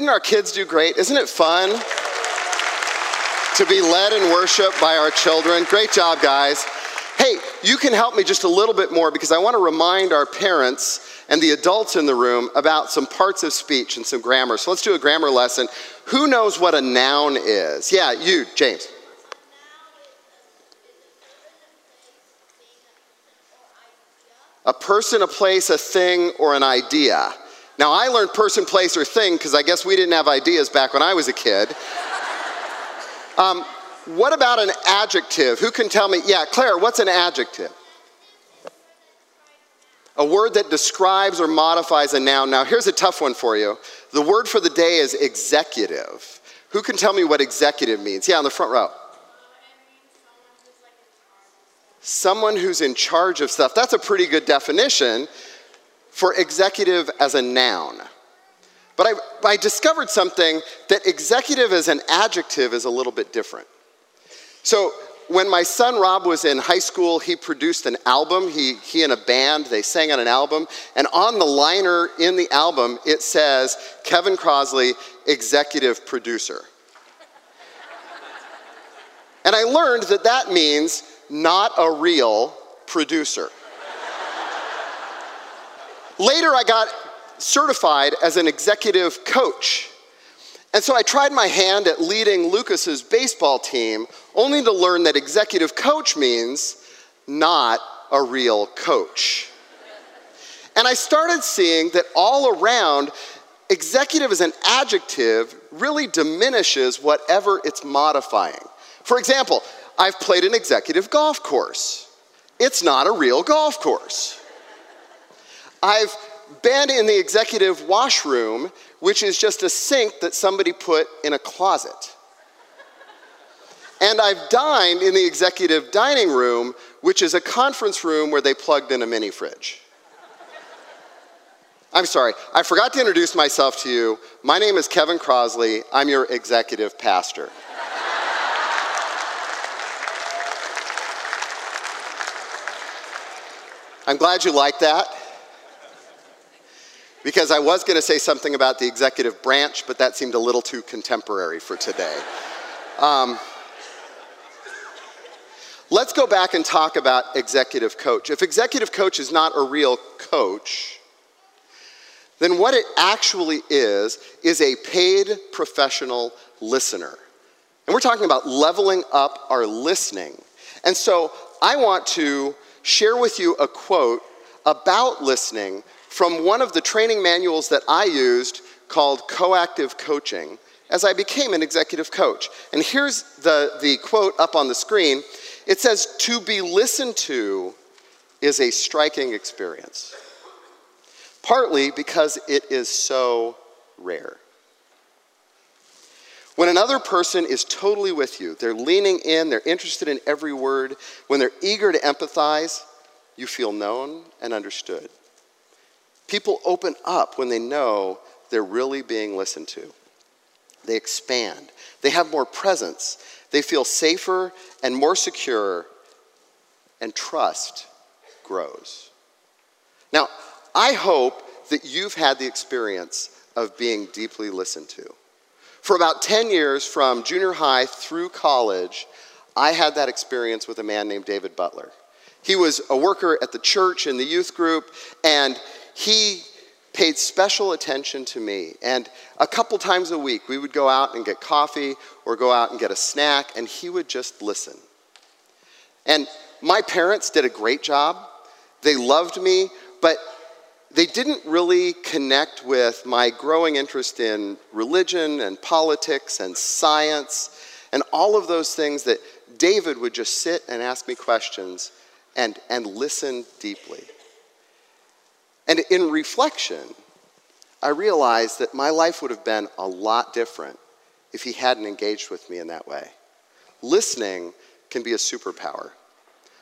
didn't our kids do great? Isn't it fun to be led in worship by our children? Great job, guys. Hey, you can help me just a little bit more because I want to remind our parents and the adults in the room about some parts of speech and some grammar. So let's do a grammar lesson. Who knows what a noun is? Yeah, you, James. A person, a place, a thing, or an idea. Now, I learned person, place, or thing because I guess we didn't have ideas back when I was a kid. Um, what about an adjective? Who can tell me? Yeah, Claire, what's an adjective? A word that describes or modifies a noun. Now, here's a tough one for you. The word for the day is executive. Who can tell me what executive means? Yeah, on the front row. Someone who's in charge of stuff. That's a pretty good definition for executive as a noun. But I, I discovered something that executive as an adjective is a little bit different. So when my son Rob was in high school, he produced an album. He, he and a band, they sang on an album. And on the liner in the album, it says Kevin Crosley, executive producer. and I learned that that means not a real producer. Later, I got certified as an executive coach. And so I tried my hand at leading Lucas's baseball team, only to learn that executive coach means not a real coach. And I started seeing that all around, executive as an adjective really diminishes whatever it's modifying. For example, I've played an executive golf course. It's not a real golf course. I've been in the executive washroom, which is just a sink that somebody put in a closet. And I've dined in the executive dining room, which is a conference room where they plugged in a mini fridge. I'm sorry, I forgot to introduce myself to you. My name is Kevin Crosley. I'm your executive pastor. I'm glad you like that because I was going to say something about the executive branch, but that seemed a little too contemporary for today. Um, let's go back and talk about executive coach. If executive coach is not a real coach, then what it actually is, is a paid professional listener. And we're talking about leveling up our listening. And so I want to share with you a quote about listening from one of the training manuals that I used called Coactive Coaching as I became an executive coach. And here's the, the quote up on the screen it says, To be listened to is a striking experience, partly because it is so rare. When another person is totally with you, they're leaning in, they're interested in every word, when they're eager to empathize, you feel known and understood. People open up when they know they're really being listened to. They expand. They have more presence. They feel safer and more secure, and trust grows. Now, I hope that you've had the experience of being deeply listened to. For about 10 years, from junior high through college, I had that experience with a man named David Butler. He was a worker at the church in the youth group, and he paid special attention to me. And a couple times a week, we would go out and get coffee or go out and get a snack, and he would just listen. And my parents did a great job. They loved me, but they didn't really connect with my growing interest in religion and politics and science and all of those things that David would just sit and ask me questions and, and listen deeply. And in reflection, I realized that my life would have been a lot different if he hadn't engaged with me in that way. Listening can be a superpower.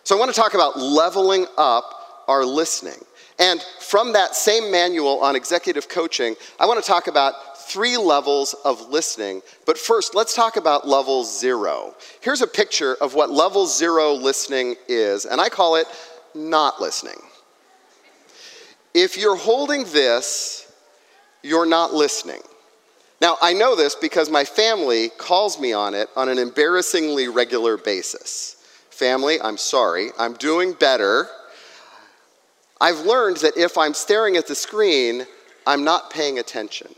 So I want to talk about leveling up our listening. And from that same manual on executive coaching, I want to talk about three levels of listening. But first, let's talk about level zero. Here's a picture of what level zero listening is, and I call it not listening. If you're holding this, you're not listening. Now, I know this because my family calls me on it on an embarrassingly regular basis. Family, I'm sorry, I'm doing better. I've learned that if I'm staring at the screen, I'm not paying attention.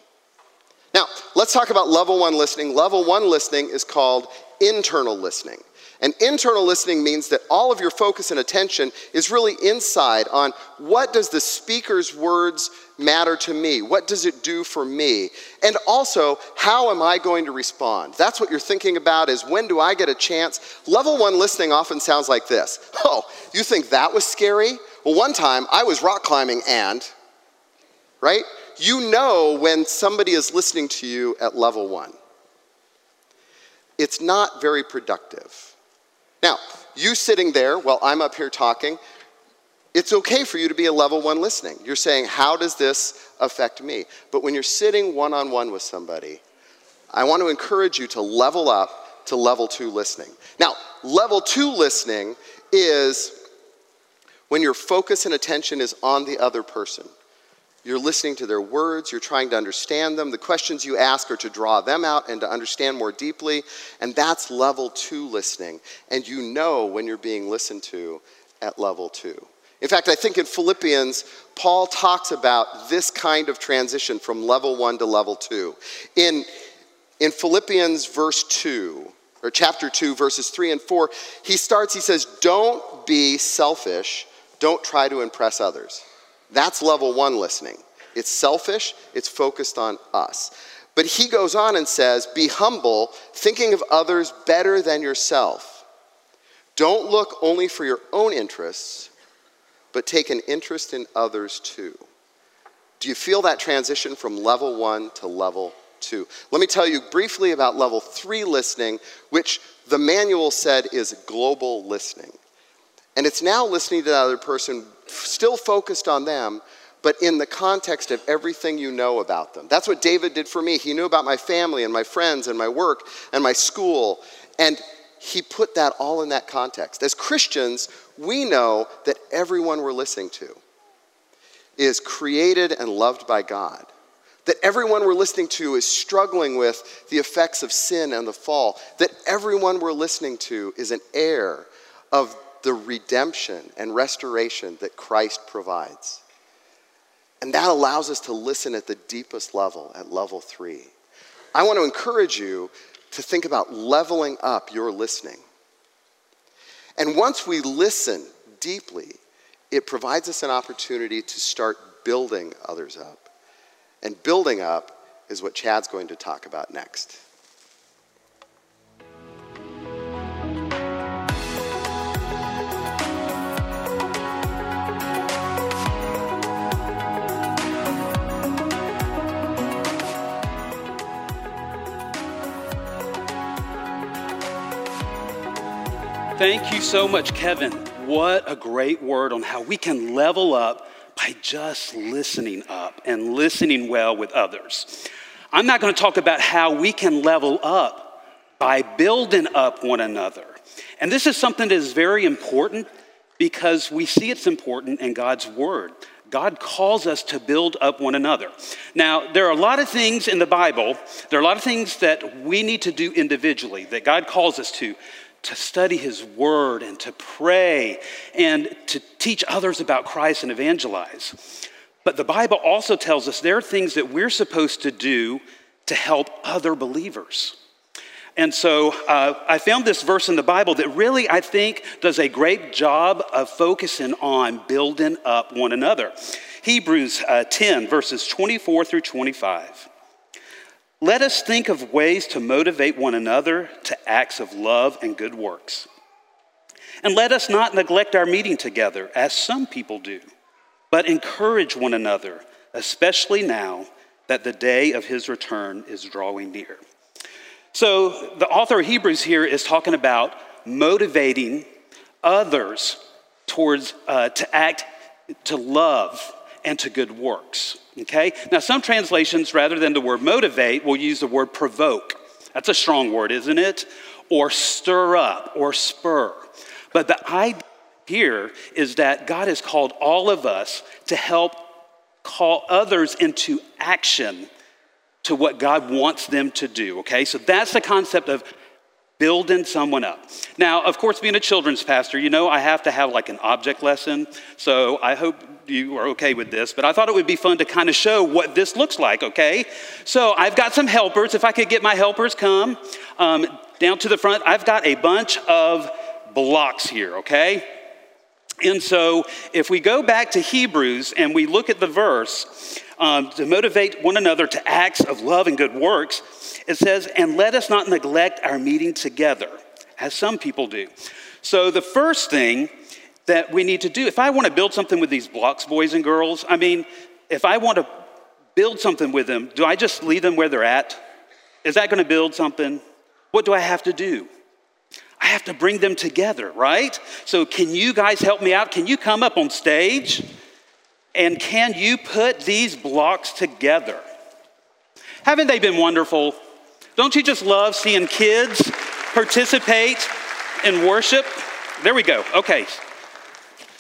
Now, let's talk about level one listening. Level one listening is called internal listening. And internal listening means that all of your focus and attention is really inside on what does the speaker's words matter to me? What does it do for me? And also, how am I going to respond? That's what you're thinking about is when do I get a chance? Level 1 listening often sounds like this. Oh, you think that was scary? Well, one time I was rock climbing and right? You know when somebody is listening to you at level 1. It's not very productive. Now, you sitting there while I'm up here talking, it's okay for you to be a level one listening. You're saying, How does this affect me? But when you're sitting one on one with somebody, I want to encourage you to level up to level two listening. Now, level two listening is when your focus and attention is on the other person. You're listening to their words, you're trying to understand them. The questions you ask are to draw them out and to understand more deeply. And that's level two listening. And you know when you're being listened to at level two. In fact, I think in Philippians, Paul talks about this kind of transition from level one to level two. In, in Philippians, verse 2, or chapter 2, verses 3 and 4, he starts, he says, Don't be selfish, don't try to impress others. That's level one listening. It's selfish, it's focused on us. But he goes on and says, Be humble, thinking of others better than yourself. Don't look only for your own interests, but take an interest in others too. Do you feel that transition from level one to level two? Let me tell you briefly about level three listening, which the manual said is global listening. And it's now listening to the other person, still focused on them, but in the context of everything you know about them. That's what David did for me. He knew about my family and my friends and my work and my school. And he put that all in that context. As Christians, we know that everyone we're listening to is created and loved by God. That everyone we're listening to is struggling with the effects of sin and the fall. That everyone we're listening to is an heir of the redemption and restoration that Christ provides. And that allows us to listen at the deepest level, at level three. I want to encourage you to think about leveling up your listening. And once we listen deeply, it provides us an opportunity to start building others up. And building up is what Chad's going to talk about next. Thank you so much, Kevin. What a great word on how we can level up by just listening up and listening well with others. I'm not going to talk about how we can level up by building up one another. And this is something that is very important because we see it's important in God's word. God calls us to build up one another. Now, there are a lot of things in the Bible, there are a lot of things that we need to do individually that God calls us to to study his word and to pray and to teach others about Christ and evangelize. But the Bible also tells us there are things that we're supposed to do to help other believers. And so uh, I found this verse in the Bible that really, I think, does a great job of focusing on building up one another. Hebrews uh, 10, verses 24 through 25. Let us think of ways to motivate one another to acts of love and good works. And let us not neglect our meeting together, as some people do, but encourage one another, especially now that the day of his return is drawing near. So, the author of Hebrews here is talking about motivating others towards uh, to act to love and to good works. Okay? Now, some translations, rather than the word motivate, will use the word provoke. That's a strong word, isn't it? Or stir up or spur. But the idea here is that God has called all of us to help call others into action to what God wants them to do, okay? So that's the concept of building someone up. Now, of course, being a children's pastor, you know I have to have like an object lesson. So I hope you are okay with this, but I thought it would be fun to kind of show what this looks like, okay? So I've got some helpers. If I could get my helpers come um, down to the front, I've got a bunch of blocks here, okay? And so if we go back to Hebrews and we look at the verse, um, to motivate one another to acts of love and good works, it says, and let us not neglect our meeting together, as some people do. So, the first thing that we need to do, if I want to build something with these blocks, boys and girls, I mean, if I want to build something with them, do I just leave them where they're at? Is that going to build something? What do I have to do? I have to bring them together, right? So, can you guys help me out? Can you come up on stage? And can you put these blocks together? Haven't they been wonderful? Don't you just love seeing kids participate in worship? There we go. Okay.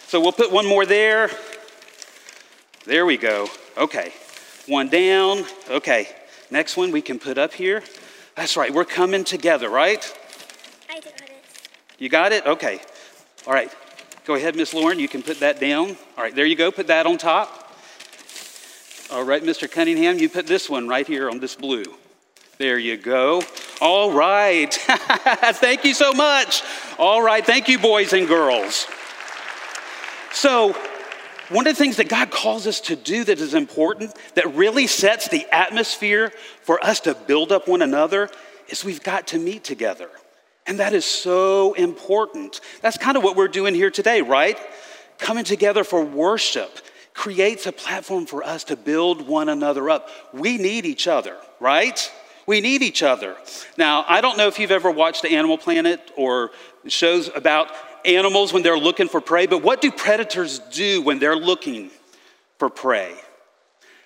So we'll put one more there. There we go. Okay. One down. Okay. Next one we can put up here. That's right. We're coming together, right? I got it. You got it? Okay. All right. Go ahead, Miss Lauren. You can put that down. All right. There you go. Put that on top. All right, Mr. Cunningham, you put this one right here on this blue. There you go. All right. thank you so much. All right. Thank you, boys and girls. So, one of the things that God calls us to do that is important, that really sets the atmosphere for us to build up one another, is we've got to meet together. And that is so important. That's kind of what we're doing here today, right? Coming together for worship creates a platform for us to build one another up. We need each other, right? We need each other. Now, I don't know if you've ever watched Animal Planet or shows about animals when they're looking for prey, but what do predators do when they're looking for prey?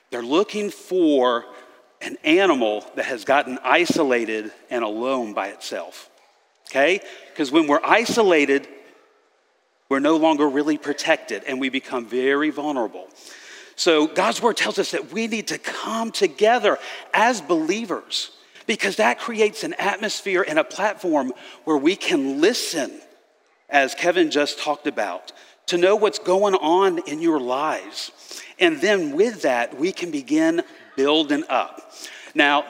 They're looking for an animal that has gotten isolated and alone by itself. Okay? Because when we're isolated, we're no longer really protected and we become very vulnerable. So, God's word tells us that we need to come together as believers because that creates an atmosphere and a platform where we can listen, as Kevin just talked about, to know what's going on in your lives. And then with that, we can begin building up. Now,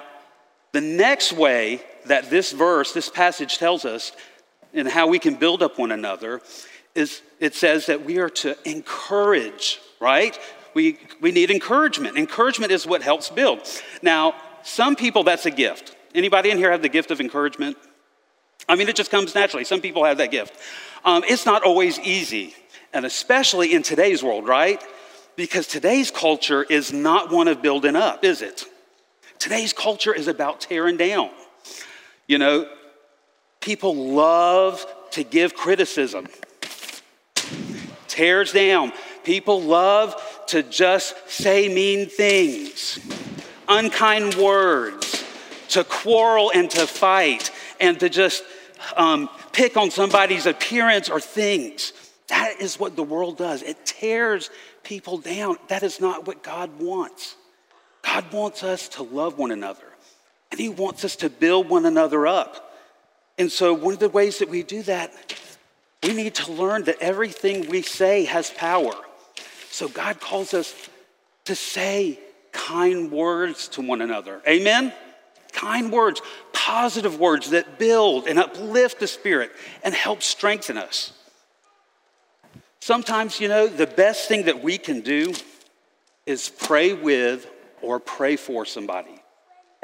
the next way that this verse, this passage tells us, and how we can build up one another, is it says that we are to encourage, right? we, we need encouragement. Encouragement is what helps build. Now, some people, that's a gift. Anybody in here have the gift of encouragement? I mean, it just comes naturally. Some people have that gift. Um, it's not always easy, and especially in today's world, right? Because today's culture is not one of building up, is it? Today's culture is about tearing down. You know, people love to give criticism, tears down. People love to just say mean things, unkind words, to quarrel and to fight, and to just um, pick on somebody's appearance or things. That is what the world does. It tears people down. That is not what God wants. God wants us to love one another, and He wants us to build one another up. And so, one of the ways that we do that, we need to learn that everything we say has power. So God calls us to say kind words to one another. Amen? Kind words, positive words that build and uplift the spirit and help strengthen us. Sometimes, you know, the best thing that we can do is pray with or pray for somebody.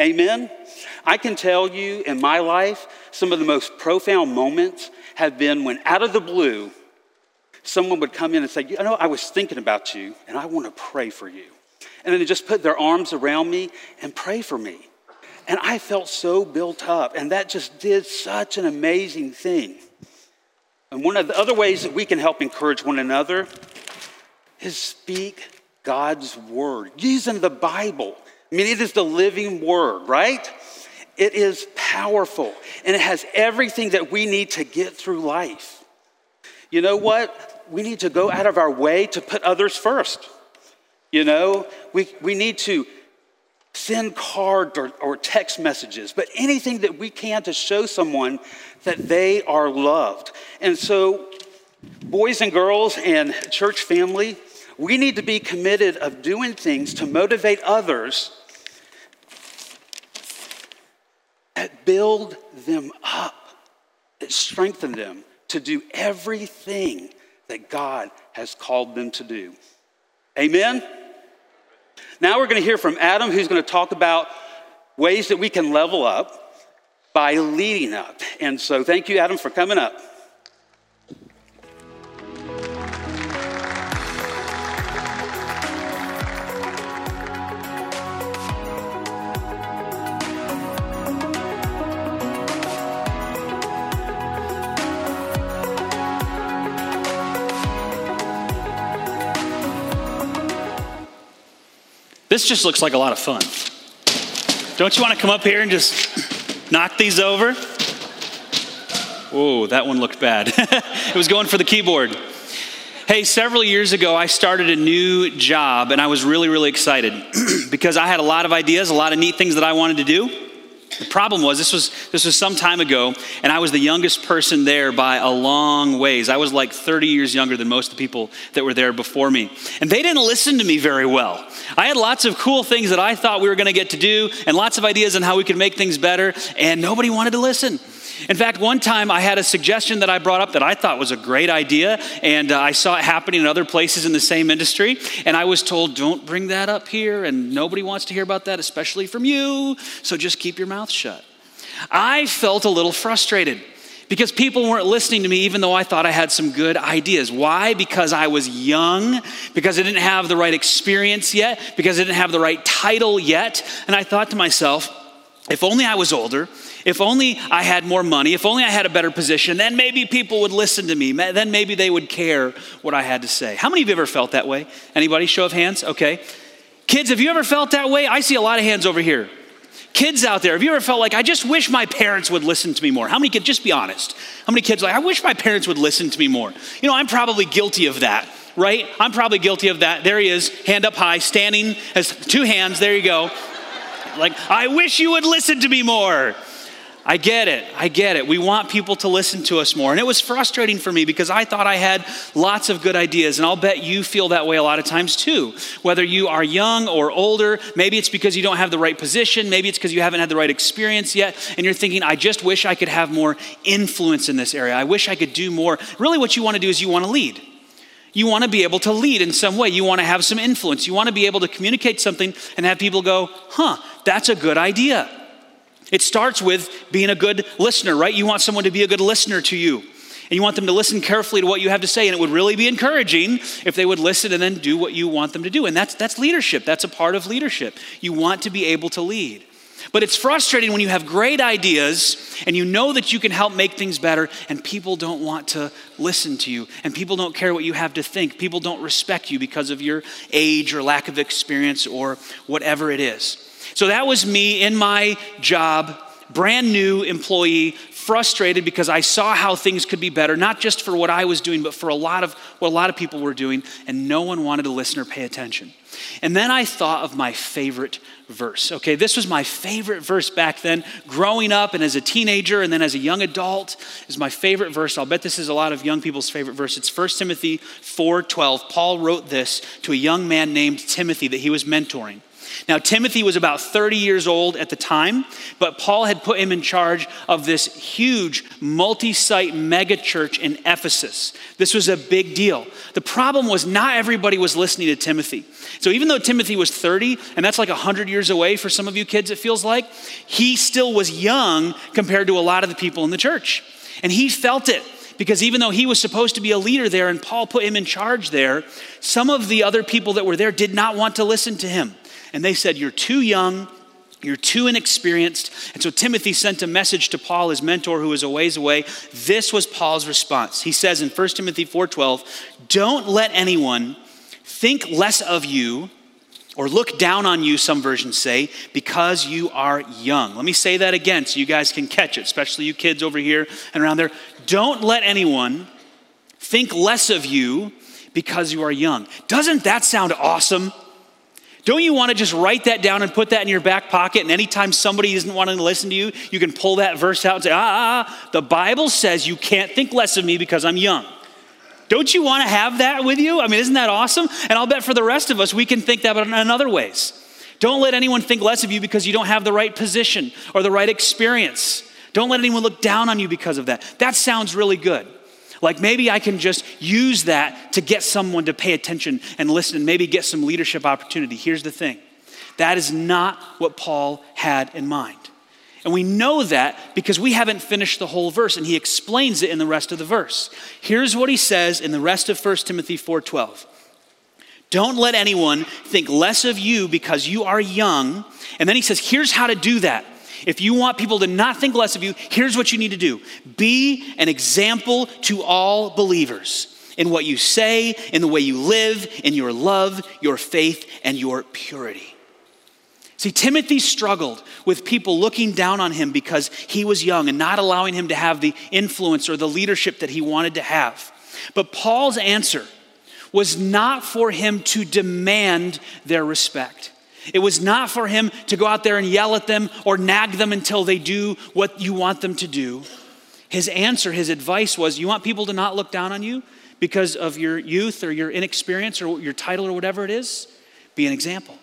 Amen? I can tell you in my life, some of the most profound moments have been when out of the blue, someone would come in and say, You know, I was thinking about you and I want to pray for you. And then they just put their arms around me and pray for me. And I felt so built up. And that just did such an amazing thing. And one of the other ways that we can help encourage one another is speak God's word, using the Bible. I mean, it is the living word, right? It is powerful and it has everything that we need to get through life. You know what? we need to go out of our way to put others first. You know, we, we need to send cards or, or text messages, but anything that we can to show someone that they are loved. And so, boys and girls and church family, we need to be committed of doing things to motivate others that build them up, that strengthen them to do everything that God has called them to do. Amen? Now we're going to hear from Adam, who's going to talk about ways that we can level up by leading up. And so thank you, Adam, for coming up. This just looks like a lot of fun. Don't you want to come up here and just knock these over? Oh, that one looked bad. it was going for the keyboard. Hey, several years ago, I started a new job and I was really, really excited because I had a lot of ideas, a lot of neat things that I wanted to do. The problem was this was this was some time ago, and I was the youngest person there by a long ways. I was like 30 years younger than most of the people that were there before me. And they didn't listen to me very well. I had lots of cool things that I thought we were going to get to do and lots of ideas on how we could make things better, and nobody wanted to listen. In fact, one time I had a suggestion that I brought up that I thought was a great idea, and uh, I saw it happening in other places in the same industry, and I was told, don't bring that up here, and nobody wants to hear about that, especially from you, so just keep your mouth shut. I felt a little frustrated because people weren't listening to me even though I thought I had some good ideas. Why? Because I was young, because I didn't have the right experience yet, because I didn't have the right title yet, and I thought to myself, if only I was older, if only I had more money, if only I had a better position, then maybe people would listen to me. Then maybe they would care what I had to say. How many of you ever felt that way? Anybody? Show of hands? Okay. Kids, have you ever felt that way? I see a lot of hands over here. Kids out there, have you ever felt like, I just wish my parents would listen to me more? How many kids, just be honest. How many kids like, I wish my parents would listen to me more? You know, I'm probably guilty of that, right? I'm probably guilty of that. There he is, hand up high, standing, has two hands, there you go. Like, I wish you would listen to me more. I get it. I get it. We want people to listen to us more. And it was frustrating for me because I thought I had lots of good ideas. And I'll bet you feel that way a lot of times too. Whether you are young or older, maybe it's because you don't have the right position, maybe it's because you haven't had the right experience yet. And you're thinking, I just wish I could have more influence in this area. I wish I could do more. Really, what you want to do is you want to lead. You want to be able to lead in some way. You want to have some influence. You want to be able to communicate something and have people go, huh, that's a good idea. It starts with being a good listener, right? You want someone to be a good listener to you. And you want them to listen carefully to what you have to say. And it would really be encouraging if they would listen and then do what you want them to do. And that's, that's leadership. That's a part of leadership. You want to be able to lead. But it's frustrating when you have great ideas and you know that you can help make things better and people don't want to listen to you and people don't care what you have to think. People don't respect you because of your age or lack of experience or whatever it is. So that was me in my job, brand new employee, frustrated because I saw how things could be better, not just for what I was doing, but for a lot of what a lot of people were doing, and no one wanted to listen or pay attention. And then I thought of my favorite verse. Okay, this was my favorite verse back then, growing up and as a teenager and then as a young adult is my favorite verse. I'll bet this is a lot of young people's favorite verse. It's 1 Timothy 4:12. Paul wrote this to a young man named Timothy that he was mentoring. Now, Timothy was about 30 years old at the time, but Paul had put him in charge of this huge multi site megachurch in Ephesus. This was a big deal. The problem was not everybody was listening to Timothy. So, even though Timothy was 30, and that's like 100 years away for some of you kids, it feels like, he still was young compared to a lot of the people in the church. And he felt it because even though he was supposed to be a leader there and Paul put him in charge there, some of the other people that were there did not want to listen to him and they said, You're too young. You're too inexperienced. And so Timothy sent a message to Paul, his mentor, who was a ways away. This was Paul's response. He says in 1 Timothy 4:12, "Don't let anyone think less of you or look down on you, some versions say, because you are young. Let me say that again so you guys can catch it, especially you kids over here and around there. Don't let anyone think less of you because you are young. Doesn't that sound awesome? Don't you want to just write that down and put that in your back pocket? And anytime somebody isn't wanting to listen to you, you can pull that verse out and say, ah, ah, ah the Bible says you can't think less of me because I'm young. Don't you want to have that with you? I mean, isn't that awesome? And I'll bet for the rest of us, we can think that in other ways. Don't let anyone think less of you because you don't have the right position or the right experience. Don't let anyone look down on you because of that. That sounds really good. Like maybe I can just use that to get someone to pay attention and listen and maybe get some leadership opportunity. Here's the thing that is not what Paul had in mind. And we know that because we haven't finished the whole verse and he explains it in the rest of the verse. Here's what he says in the rest of 1 Timothy 4:12. Don't let anyone think less of you because you are young. And then he says, here's how to do that. If you want people to not think less of you, here's what you need to do be an example to all believers in what you say, in the way you live, in your love, your faith, and your purity. See, Timothy struggled with people looking down on him because he was young and not allowing him to have the influence or the leadership that he wanted to have. But Paul's answer was not for him to demand their respect. It was not for him to go out there and yell at them or nag them until they do what you want them to do. His answer, his advice was you want people to not look down on you because of your youth or your inexperience or your title or whatever it is? Be an example.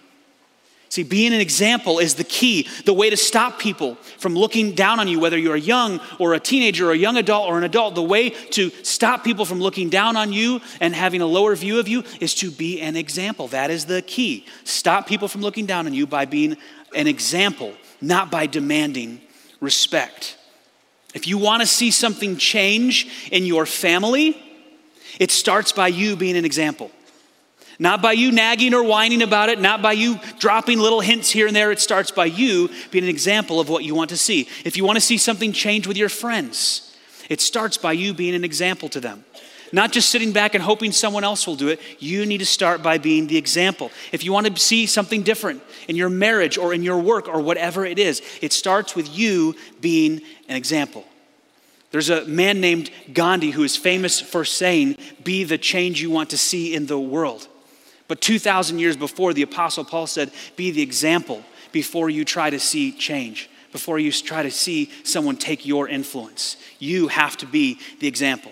See, being an example is the key, the way to stop people from looking down on you, whether you're young or a teenager or a young adult or an adult. The way to stop people from looking down on you and having a lower view of you is to be an example. That is the key. Stop people from looking down on you by being an example, not by demanding respect. If you want to see something change in your family, it starts by you being an example. Not by you nagging or whining about it, not by you dropping little hints here and there. It starts by you being an example of what you want to see. If you want to see something change with your friends, it starts by you being an example to them. Not just sitting back and hoping someone else will do it. You need to start by being the example. If you want to see something different in your marriage or in your work or whatever it is, it starts with you being an example. There's a man named Gandhi who is famous for saying, Be the change you want to see in the world. But 2,000 years before, the Apostle Paul said, Be the example before you try to see change, before you try to see someone take your influence. You have to be the example.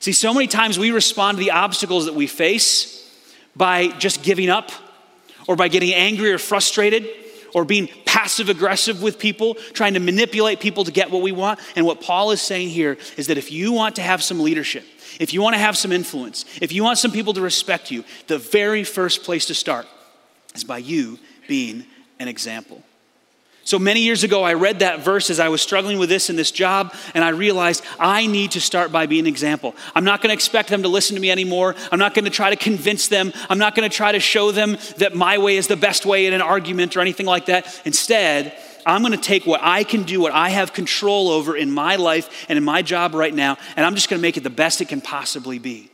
See, so many times we respond to the obstacles that we face by just giving up or by getting angry or frustrated or being passive aggressive with people, trying to manipulate people to get what we want. And what Paul is saying here is that if you want to have some leadership, if you want to have some influence, if you want some people to respect you, the very first place to start is by you being an example. So many years ago, I read that verse as I was struggling with this in this job, and I realized I need to start by being an example. I'm not going to expect them to listen to me anymore. I'm not going to try to convince them. I'm not going to try to show them that my way is the best way in an argument or anything like that. Instead, I'm going to take what I can do, what I have control over in my life and in my job right now, and I'm just going to make it the best it can possibly be.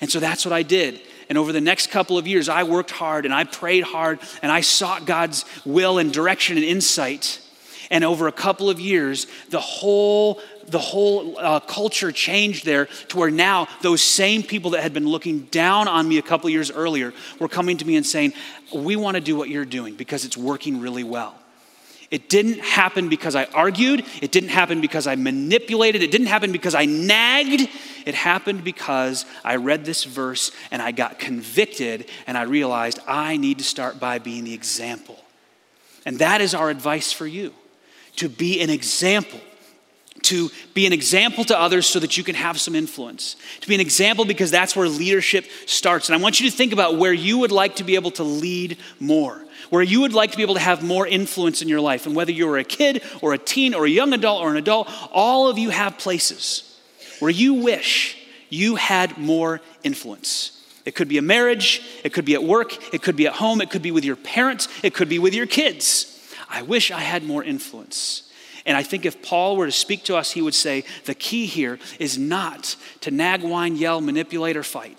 And so that's what I did. And over the next couple of years, I worked hard and I prayed hard and I sought God's will and direction and insight. And over a couple of years, the whole the whole uh, culture changed there to where now those same people that had been looking down on me a couple of years earlier were coming to me and saying, "We want to do what you're doing because it's working really well." It didn't happen because I argued. It didn't happen because I manipulated. It didn't happen because I nagged. It happened because I read this verse and I got convicted and I realized I need to start by being the example. And that is our advice for you to be an example to be an example to others so that you can have some influence. To be an example because that's where leadership starts. And I want you to think about where you would like to be able to lead more where you would like to be able to have more influence in your life. And whether you're a kid or a teen or a young adult or an adult, all of you have places where you wish you had more influence. It could be a marriage, it could be at work, it could be at home, it could be with your parents, it could be with your kids. I wish I had more influence. And I think if Paul were to speak to us, he would say the key here is not to nag, whine, yell, manipulate, or fight.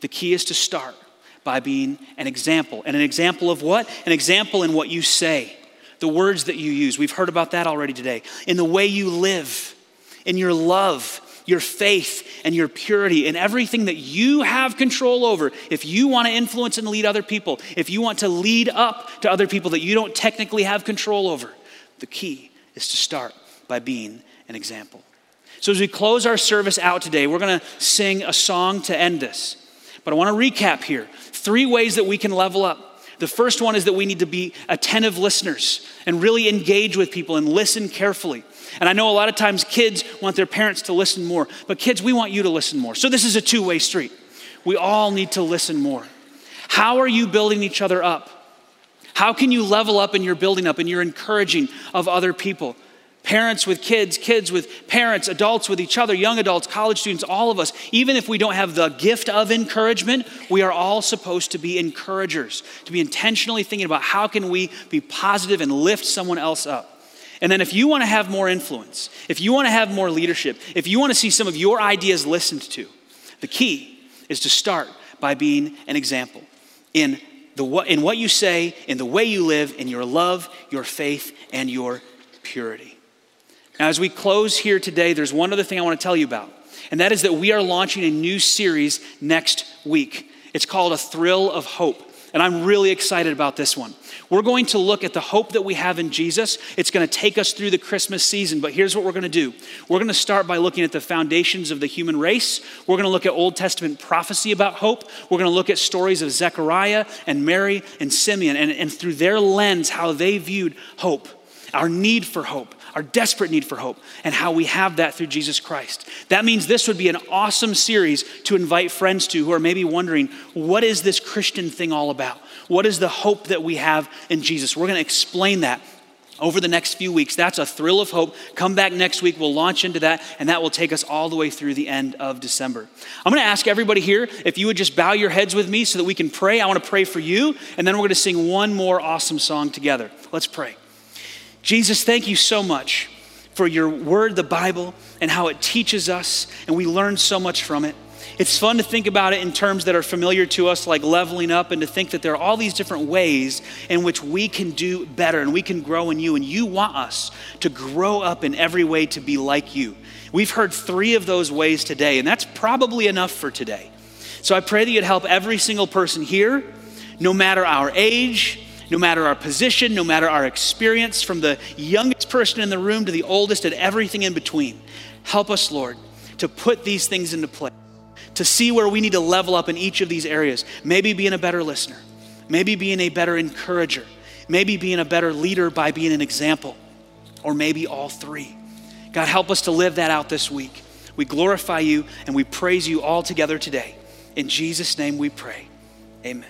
The key is to start by being an example. And an example of what? An example in what you say, the words that you use. We've heard about that already today. In the way you live, in your love, your faith and your purity and everything that you have control over, if you want to influence and lead other people, if you want to lead up to other people that you don't technically have control over, the key is to start by being an example. So, as we close our service out today, we're going to sing a song to end this. But I want to recap here three ways that we can level up. The first one is that we need to be attentive listeners and really engage with people and listen carefully. And I know a lot of times kids want their parents to listen more, but kids, we want you to listen more. So this is a two way street. We all need to listen more. How are you building each other up? How can you level up in your building up and your encouraging of other people? Parents with kids, kids with parents, adults with each other, young adults, college students, all of us, even if we don't have the gift of encouragement, we are all supposed to be encouragers, to be intentionally thinking about how can we be positive and lift someone else up. And then if you want to have more influence, if you want to have more leadership, if you want to see some of your ideas listened to, the key is to start by being an example in the in what you say, in the way you live, in your love, your faith, and your purity. Now, as we close here today, there's one other thing I want to tell you about, and that is that we are launching a new series next week. It's called A Thrill of Hope, and I'm really excited about this one. We're going to look at the hope that we have in Jesus. It's going to take us through the Christmas season, but here's what we're going to do. We're going to start by looking at the foundations of the human race. We're going to look at Old Testament prophecy about hope. We're going to look at stories of Zechariah and Mary and Simeon, and, and through their lens, how they viewed hope, our need for hope our desperate need for hope, and how we have that through Jesus Christ. That means this would be an awesome series to invite friends to who are maybe wondering, what is this Christian thing all about? What is the hope that we have in Jesus? We're going to explain that over the next few weeks. That's a thrill of hope. Come back next week. We'll launch into that, and that will take us all the way through the end of December. I'm going to ask everybody here if you would just bow your heads with me so that we can pray. I want to pray for you, and then we're going to sing one more awesome song together. Let's pray. Jesus, thank you so much for your word, the Bible, and how it teaches us, and we learn so much from it. It's fun to think about it in terms that are familiar to us, like leveling up, and to think that there are all these different ways in which we can do better and we can grow in you. And you want us to grow up in every way to be like you. We've heard three of those ways today, and that's probably enough for today. So I pray that you'd help every single person here, no matter our age, no matter our position, no matter our experience, from the youngest person in the room to the oldest and everything in between. Help us, Lord, to put these things into play, to see where we need to level up in each of these areas. Maybe being a better listener, maybe being a better encourager, maybe being a better leader by being an example, or maybe all three. God, help us to live that out this week. We glorify you and we praise you all together today. In Jesus' name we pray. Amen.